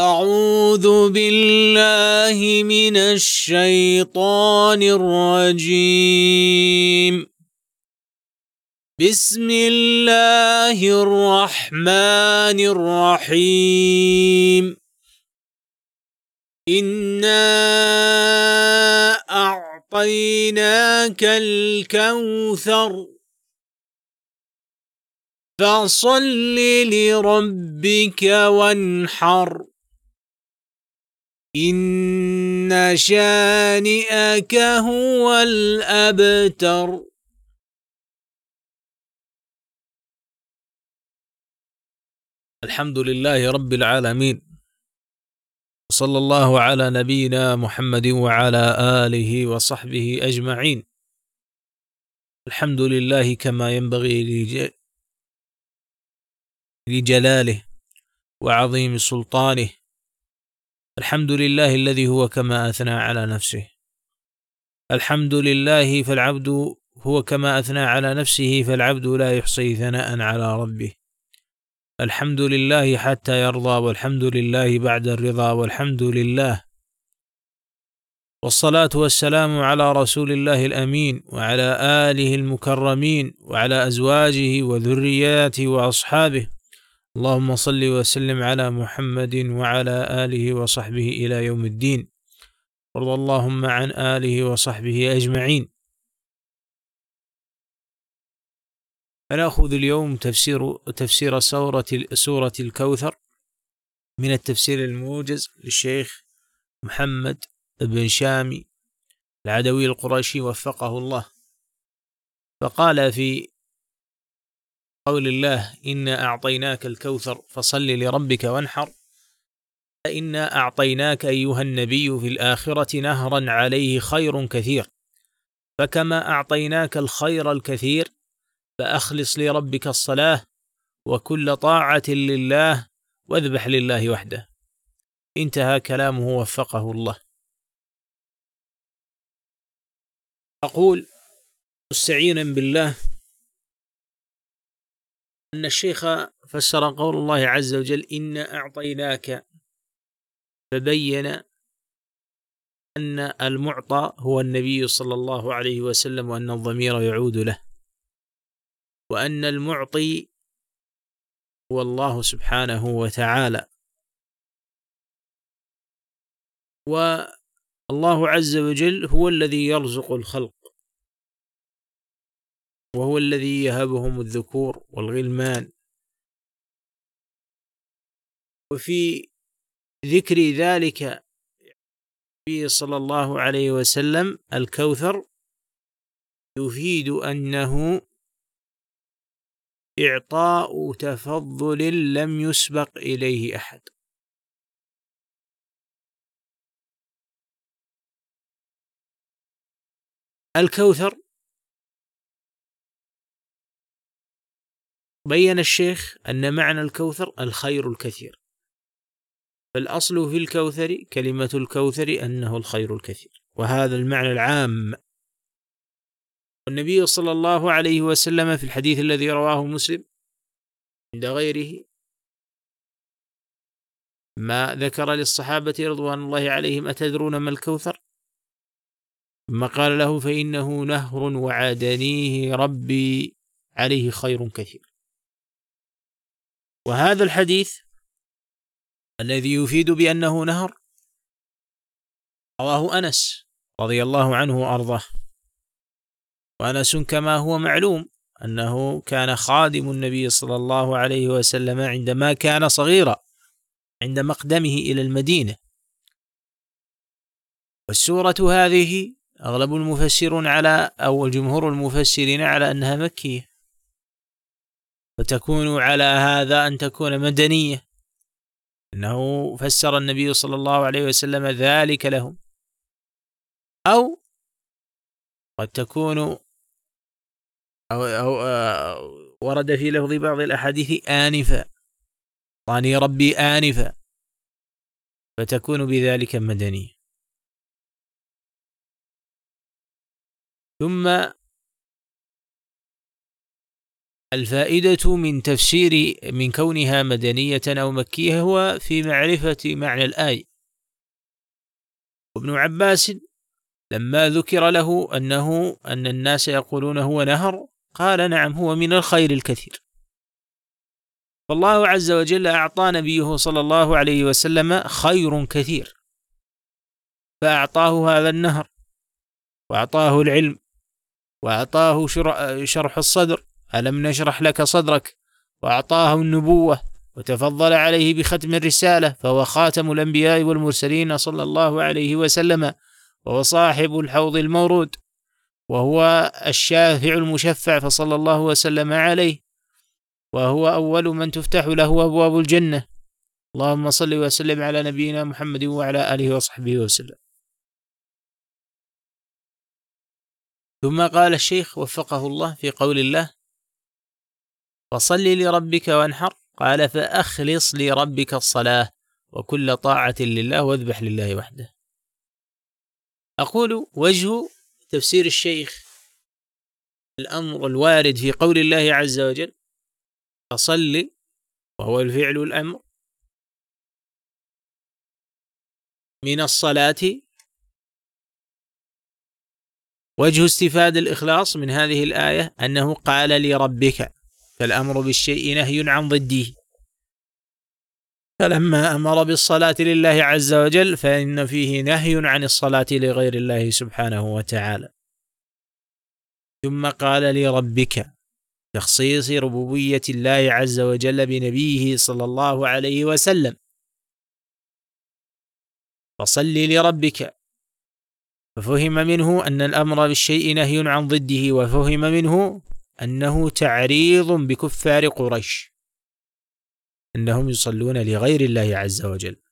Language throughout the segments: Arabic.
أعوذ بالله من الشيطان الرجيم. بسم الله الرحمن الرحيم. إنا أعطيناك الكوثر. فصل لربك وانحر. إن شانئك هو الأبتر. الحمد لله رب العالمين. صلى الله على نبينا محمد وعلى آله وصحبه أجمعين. الحمد لله كما ينبغي لجلاله وعظيم سلطانه. الحمد لله الذي هو كما أثنى على نفسه. الحمد لله فالعبد هو كما أثنى على نفسه فالعبد لا يحصي ثناء على ربه. الحمد لله حتى يرضى والحمد لله بعد الرضا والحمد لله. والصلاة والسلام على رسول الله الأمين وعلى آله المكرمين وعلى أزواجه وذرياته وأصحابه. اللهم صل وسلم على محمد وعلى آله وصحبه إلى يوم الدين. وارض اللهم عن آله وصحبه أجمعين. فنأخذ اليوم تفسير تفسير سورة سورة الكوثر من التفسير الموجز للشيخ محمد بن شامي العدوي القرشي وفقه الله. فقال في قول الله إنا أعطيناك الكوثر فصل لربك وانحر. فإنا أعطيناك أيها النبي في الآخرة نهرا عليه خير كثير فكما أعطيناك الخير الكثير فأخلص لربك الصلاة وكل طاعة لله واذبح لله وحده. انتهى كلامه وفقه الله. أقول مستعينا بالله أن الشيخ فسر قول الله عز وجل إنا أعطيناك فبين أن المعطى هو النبي صلى الله عليه وسلم وأن الضمير يعود له وأن المعطي هو الله سبحانه وتعالى. والله عز وجل هو الذي يرزق الخلق. وهو الذي يهبهم الذكور والغلمان. وفي ذكر ذلك النبي صلى الله عليه وسلم الكوثر يفيد أنه إعطاء تفضل لم يسبق إليه أحد. الكوثر بين الشيخ أن معنى الكوثر الخير الكثير. فالأصل في الكوثر كلمة الكوثر أنه الخير الكثير وهذا المعنى العام. والنبي صلى الله عليه وسلم في الحديث الذي رواه مسلم عند غيره ما ذكر للصحابة رضوان الله عليهم أتدرون ما الكوثر؟ ثم قال له فإنه نهر وعادنيه ربي عليه خير كثير. وهذا الحديث الذي يفيد بأنه نهر رواه أنس رضي الله عنه وأرضاه. وأنس كما هو معلوم أنه كان خادم النبي صلى الله عليه وسلم عندما كان صغيرا عند مقدمه إلى المدينة. والسورة هذه أغلب المفسرون على أو جمهور المفسرين على أنها مكية. فتكون على هذا أن تكون مدنية. أنه فسر النبي صلى الله عليه وسلم ذلك لهم. أو قد تكون أو, أو, أو ورد في لفظ بعض الأحاديث آنفا. طاني ربي آنفا. فتكون بذلك مدنية. ثم الفائدة من تفسير من كونها مدنية أو مكية هو في معرفة معنى الآية. وابن عباس لما ذكر له أنه أن الناس يقولون هو نهر قال نعم هو من الخير الكثير. فالله عز وجل أعطى نبيه صلى الله عليه وسلم خير كثير. فأعطاه هذا النهر وأعطاه العلم وأعطاه شرح الصدر ألم نشرح لك صدرك؟ وأعطاه النبوة وتفضل عليه بختم الرسالة فهو خاتم الأنبياء والمرسلين صلى الله عليه وسلم وهو صاحب الحوض المورود وهو الشافع المشفع فصلى الله وسلم عليه وهو أول من تفتح له أبواب الجنة. اللهم صل وسلم على نبينا محمد وعلى آله وصحبه وسلم. ثم قال الشيخ وفقه الله في قول الله فصل لربك وانحر. قال فأخلص لربك الصلاة وكل طاعة لله واذبح لله وحده. أقول وجه تفسير الشيخ الأمر الوارد في قول الله عز وجل فصل وهو الفعل الأمر. من الصلاة. وجه استفاد الإخلاص من هذه الآية أنه قال لربك. فالأمر بالشيء نهي عن ضده. فلما أمر بالصلاة لله عز وجل فإن فيه نهي عن الصلاة لغير الله سبحانه وتعالى. ثم قال لربك تخصيص ربوبية الله عز وجل بنبيه صلى الله عليه وسلم. فصل لربك ففهم منه أن الأمر بالشيء نهي عن ضده وفهم منه أنه تعريض بكفار قريش. أنهم يصلون لغير الله عز وجل.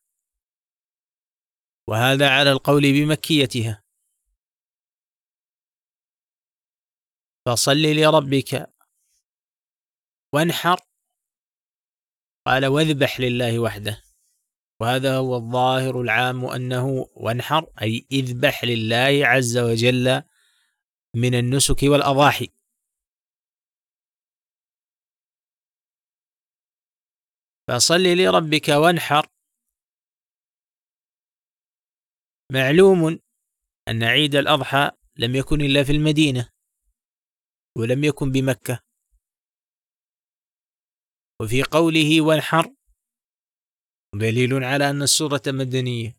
وهذا على القول بمكيتها. فصل لربك وانحر. قال واذبح لله وحده. وهذا هو الظاهر العام أنه وانحر أي اذبح لله عز وجل من النسك والأضاحي. فصل لربك وانحر. معلوم أن عيد الأضحى لم يكن إلا في المدينة ولم يكن بمكة. وفي قوله وانحر دليل على أن السورة مدنية.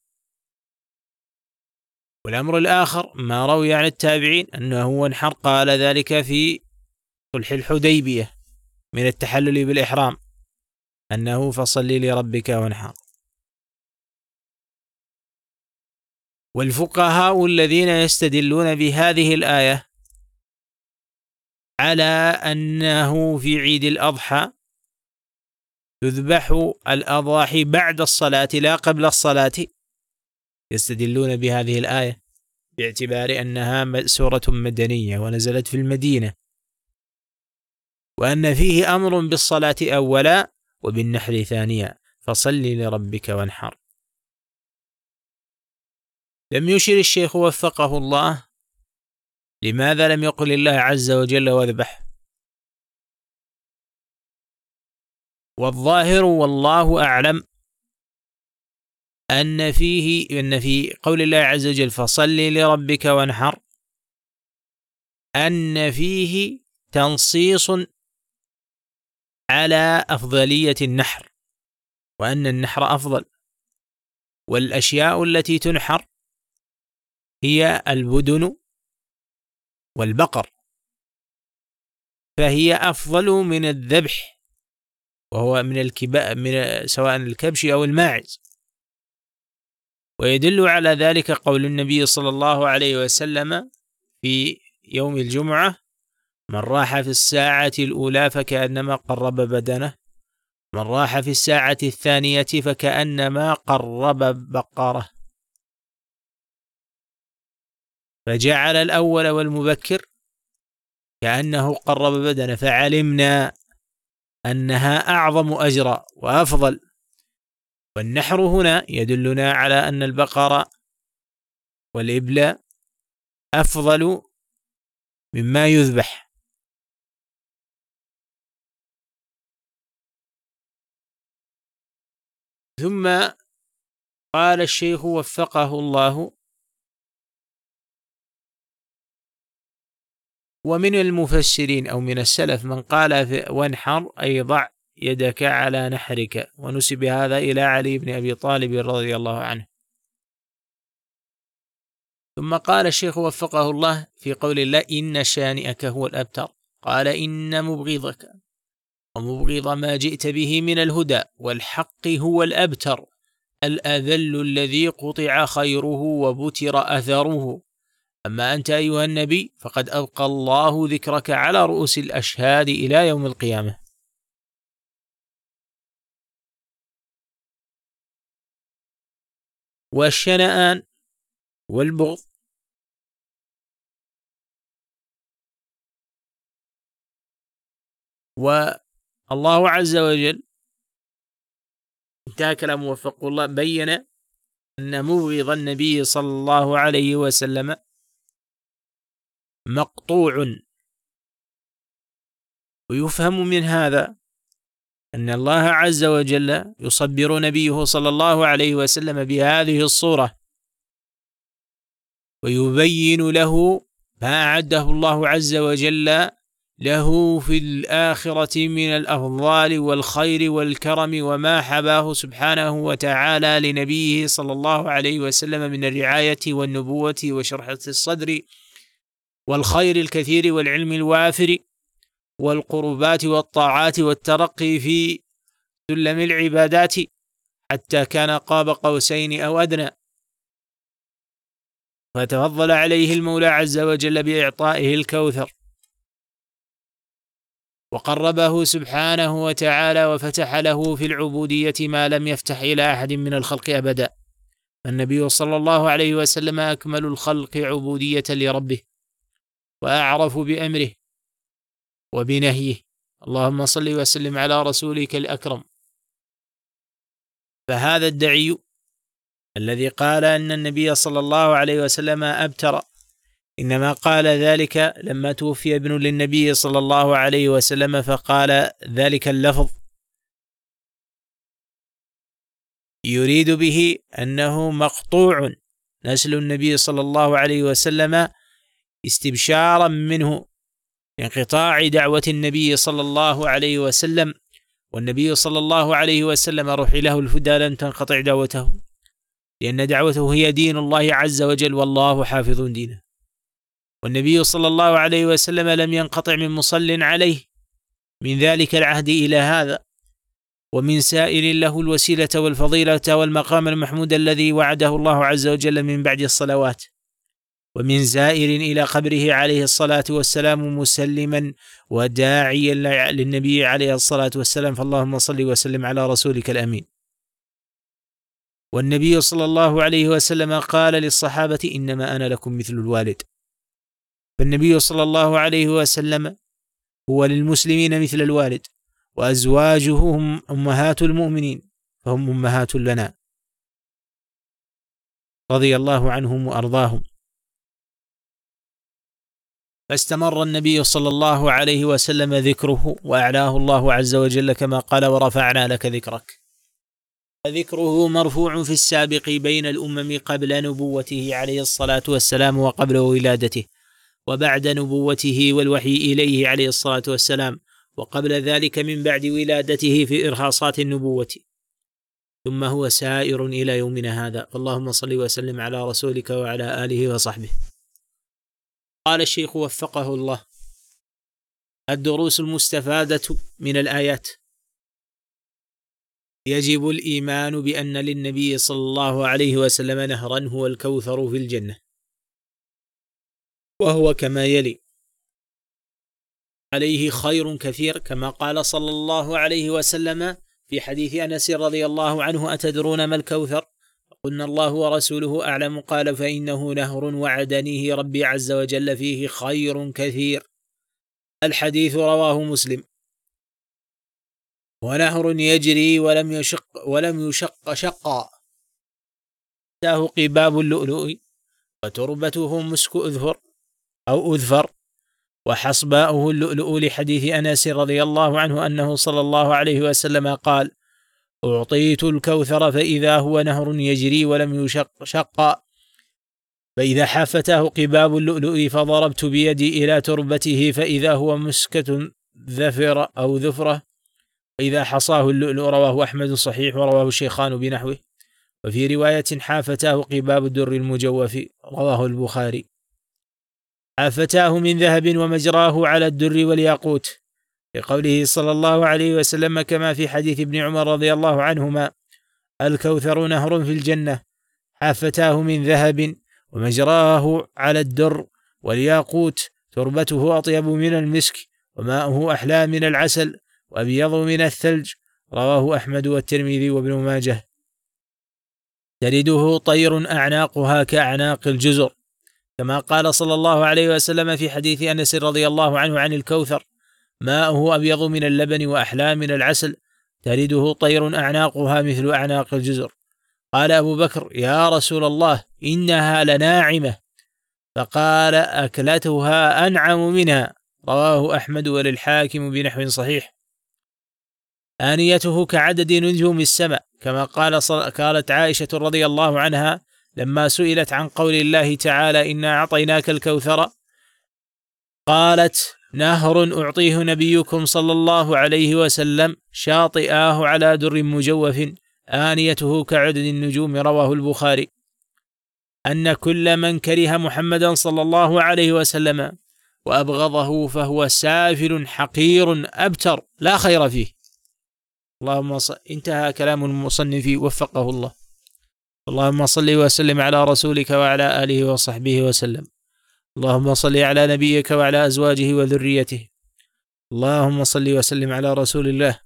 والأمر الآخر ما روي عن التابعين أنه وانحر قال ذلك في صلح الحديبية من التحلل بالإحرام. أنه فصل لربك وانحر. والفقهاء الذين يستدلون بهذه الآية على أنه في عيد الأضحى تذبح الأضاحي بعد الصلاة لا قبل الصلاة يستدلون بهذه الآية باعتبار أنها سورة مدنية ونزلت في المدينة. وأن فيه أمر بالصلاة أولا وبالنحر ثانيا فصل لربك وانحر. لم يشر الشيخ وفقه الله لماذا لم يقل الله عز وجل واذبح؟ والظاهر والله أعلم أن فيه أن في قول الله عز وجل فصل لربك وانحر أن فيه تنصيص على أفضلية النحر وأن النحر أفضل. والأشياء التي تنحر هي البدن والبقر فهي أفضل من الذبح وهو من الكباء من سواء الكبش أو الماعز. ويدل على ذلك قول النبي صلى الله عليه وسلم في يوم الجمعة من راح في الساعة الأولى فكأنما قرب بدنه من راح في الساعة الثانية فكأنما قرب بقرة. فجعل الأول والمبكر كأنه قرب بدنه. فعلمنا أنها أعظم أجرا وأفضل. والنحر هنا يدلنا على أن البقر والإبل أفضل مما يذبح. ثم قال الشيخ وفقه الله ومن المفسرين أو من السلف من قال وانحر أي ضع يدك على نحرك ونسب هذا إلى علي بن أبي طالب رضي الله عنه. ثم قال الشيخ وفقه الله في قول الله إن شانئك هو الأبتر قال إن مبغضك. ومبغض ما جئت به من الهدى والحق هو الأبتر الأذل الذي قطع خيره وبتر أثره. أما أنت أيها النبي فقد أبقى الله ذكرك على رؤوس الأشهاد إلى يوم القيامة. والشنآن والبغض. والله عز وجل انتهى كلام وفق الله بين أن مبغض النبي صلى الله عليه وسلم مقطوع. ويفهم من هذا أن الله عز وجل يصبر نبيه صلى الله عليه وسلم بهذه الصورة ويبين له ما أعده الله عز وجل له في الآخرة من الأفضال والخير والكرم وما حباه سبحانه وتعالى لنبيه صلى الله عليه وسلم من الرعاية والنبوة وشرحة الصدر والخير الكثير والعلم الوافر والقربات والطاعات والترقي في سلم العبادات حتى كان قاب قوسين أو أدنى. فتفضل عليه المولى عز وجل بإعطائه الكوثر. وقربه سبحانه وتعالى وفتح له في العبودية ما لم يفتح إلى أحد من الخلق أبدا. النبي صلى الله عليه وسلم أكمل الخلق عبودية لربه وأعرف بأمره وبنهيه. اللهم صل وسلم على رسولك الأكرم. فهذا الدعي الذي قال أن النبي صلى الله عليه وسلم أبتر إنما قال ذلك لما توفي ابن للنبي صلى الله عليه وسلم فقال ذلك اللفظ يريد به أنه مقطوع نسل النبي صلى الله عليه وسلم استبشارا منه انقطاع دعوة النبي صلى الله عليه وسلم والنبي صلى الله عليه وسلم روحي له الفدى لن تنقطع دعوته لأن دعوته هي دين الله عز وجل والله حافظ دينه. والنبي صلى الله عليه وسلم لم ينقطع من مصل عليه. من ذلك العهد إلى هذا. ومن سائل له الوسيلة والفضيلة والمقام المحمود الذي وعده الله عز وجل من بعد الصلوات. ومن زائر إلى قبره عليه الصلاة والسلام مسلما وداعيا للنبي عليه الصلاة والسلام. فاللهم صل وسلم على رسولك الأمين. والنبي صلى الله عليه وسلم قال للصحابة إنما أنا لكم مثل الوالد. فالنبي صلى الله عليه وسلم هو للمسلمين مثل الوالد وأزواجه هم أمهات المؤمنين فهم أمهات لنا. رضي الله عنهم وأرضاهم. فاستمر النبي صلى الله عليه وسلم ذكره وأعلاه الله عز وجل كما قال ورفعنا لك ذكرك ذكره مرفوع في السابق بين الأمم قبل نبوته عليه الصلاة والسلام وقبل ولادته. وبعد نبوته والوحي إليه عليه الصلاة والسلام وقبل ذلك من بعد ولادته في إرهاصات النبوة. ثم هو سائر إلى يومنا هذا. اللهم صل وسلم على رسولك وعلى آله وصحبه. قال الشيخ وفقه الله الدروس المستفادة من الآيات. يجب الإيمان بأن للنبي صلى الله عليه وسلم نهرا هو الكوثر في الجنة. وهو كما يلي. عليه خير كثير كما قال صلى الله عليه وسلم في حديث أنس رضي الله عنه أتدرون ما الكوثر؟ قلنا الله ورسوله أعلم قال فإنه نهر وعدنيه ربي عز وجل فيه خير كثير الحديث رواه مسلم. ونهر يجري ولم يشق ولم يشق شقا. تاه قباب اللؤلؤ وتربته مسك أذفر أو أذفر وحصباؤه اللؤلؤ لحديث أنس رضي الله عنه أنه صلى الله عليه وسلم قال أعطيت الكوثر فإذا هو نهر يجري ولم يشق شق. فإذا حافتاه قباب اللؤلؤ فضربت بيدي إلى تربته فإذا هو مسكة ذفر أو ذفرة. فإذا حصاه اللؤلؤ رواه أحمد صحيح ورواه الشيخان بنحوه. وفي رواية حافتاه قباب الدر المجوف رواه البخاري. حافتاه من ذهب ومجراه على الدر والياقوت. لقوله صلى الله عليه وسلم كما في حديث ابن عمر رضي الله عنهما الكوثر نهر في الجنة حافتاه من ذهب ومجراه على الدر والياقوت تربته أطيب من المسك وماؤه أحلى من العسل وأبيض من الثلج رواه أحمد والترمذي وابن ماجه. ترده طير أعناقها كأعناق الجزر. كما قال صلى الله عليه وسلم في حديث أنس رضي الله عنه عن الكوثر ماؤه أبيض من اللبن وأحلى من العسل ترده طير أعناقها مثل أعناق الجزر. قال أبو بكر يا رسول الله إنها لناعمة. فقال أكلتها أنعم منها. رواه أحمد وللحاكم بنحو صحيح. آنيته كعدد نجوم السماء كما قال قالت عائشة رضي الله عنها لما سئلت عن قول الله تعالى إنا أعطيناك الكوثر قالت نهر أعطيه نبيكم صلى الله عليه وسلم شاطئاه على در مجوف آنيته كعدد النجوم رواه البخاري. أن كل من كره محمدا صلى الله عليه وسلم وأبغضه فهو سافل حقير أبتر لا خير فيه. اللهم انتهى كلام المصنف وفقه الله. اللهم صل وسلم على رسولك وعلى آله وصحبه وسلم. اللهم صل على نبيك وعلى أزواجه وذريته. اللهم صل وسلم على رسول الله.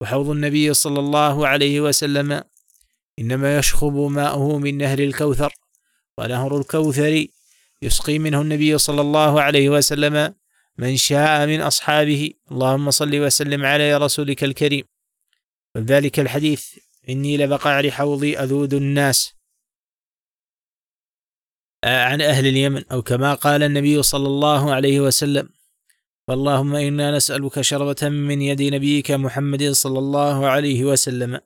وحوض النبي صلى الله عليه وسلم إنما يشخب ماؤه من نهر الكوثر ونهر الكوثر يسقي منه النبي صلى الله عليه وسلم من شاء من أصحابه. اللهم صل وسلم على رسولك الكريم. وذلك الحديث إني لبقعر حوضي أذود الناس. آه، عن أهل اليمن أو كما قال النبي صلى الله عليه وسلم فاللهم إنا نسألك شربة من يد نبيك محمد صلى الله عليه وسلم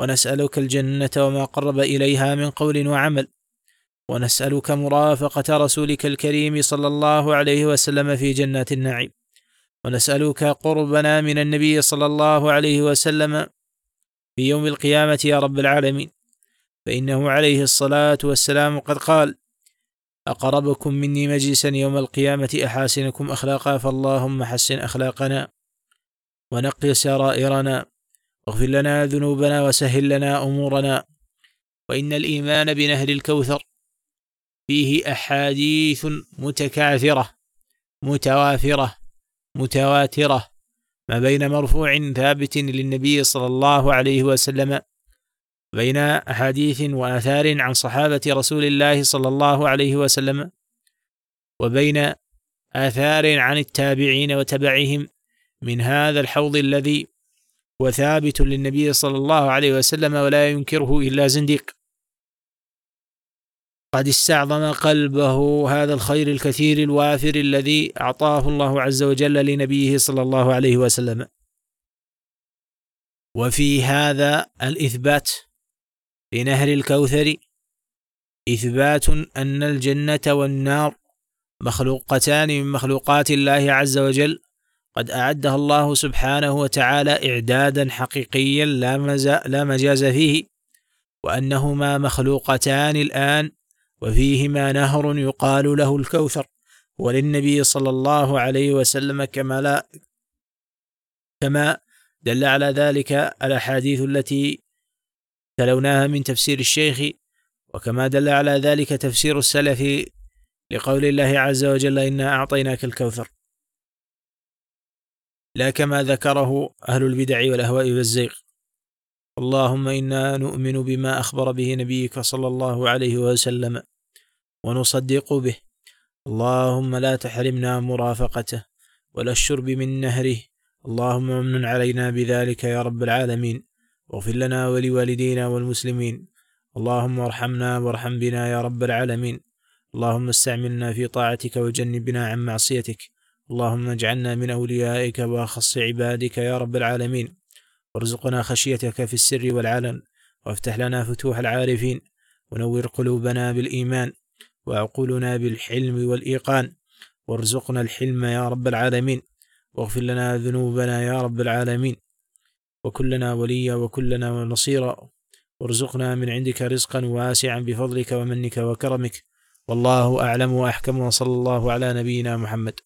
ونسألك الجنة وما قرب إليها من قول وعمل ونسألك مرافقة رسولك الكريم صلى الله عليه وسلم في جنات النعيم ونسألك قربنا من النبي صلى الله عليه وسلم في يوم القيامة يا رب العالمين. فإنه عليه الصلاة والسلام قد قال أقربكم مني مجلسا يوم القيامة أحاسنكم أخلاقا فاللهم حسن أخلاقنا ونقي سرائرنا. واغفر لنا ذنوبنا وسهل لنا أمورنا. وإن الإيمان بنهر الكوثر فيه أحاديث متكاثرة متوافرة متواترة. ما بين مرفوع ثابت للنبي صلى الله عليه وسلم بين أحاديث وآثار عن صحابة رسول الله صلى الله عليه وسلم وبين آثار عن التابعين وتبعهم. من هذا الحوض الذي هو ثابت للنبي صلى الله عليه وسلم ولا ينكره إلا زنديق. قد استعظم قلبه هذا الخير الكثير الوافر الذي أعطاه الله عز وجل لنبيه صلى الله عليه وسلم. وفي هذا الإثبات في نهر الكوثر إثبات أن الجنة والنار مخلوقتان من مخلوقات الله عز وجل. قد أعدها الله سبحانه وتعالى إعدادا حقيقيا لا, مجاز فيه وأنهما مخلوقتان الآن وفيهما نهر يقال له الكوثر وللنبي صلى الله عليه وسلم كما لا كما دل على ذلك الأحاديث التي تلوناها من تفسير الشيخ وكما دل على ذلك تفسير السلف لقول الله عز وجل إنا أعطيناك الكوثر لا كما ذكره أهل البدع والأهواء والزيغ. اللهم إنا نؤمن بما أخبر به نبيك صلى الله عليه وسلم. ونصدق به. اللهم لا تحرمنا مرافقته ولا الشرب من نهره. اللهم امن علينا بذلك يا رب العالمين. واغفر لنا ولوالدينا والمسلمين. اللهم ارحمنا وارحم بنا يا رب العالمين. اللهم استعملنا في طاعتك وجنبنا عن معصيتك. اللهم اجعلنا من أوليائك وأخص عبادك يا رب العالمين. وارزقنا خشيتك في السر والعلن. وافتح لنا فتوح العارفين. ونور قلوبنا بالإيمان. وعقولنا بالحلم والإيقان. وارزقنا الحلم يا رب العالمين. واغفر لنا ذنوبنا يا رب العالمين. وكلنا وليا وكلنا نصيرا. وارزقنا من عندك رزقا واسعا بفضلك ومنك وكرمك. والله أعلم وأحكم. وصلى الله على نبينا محمد.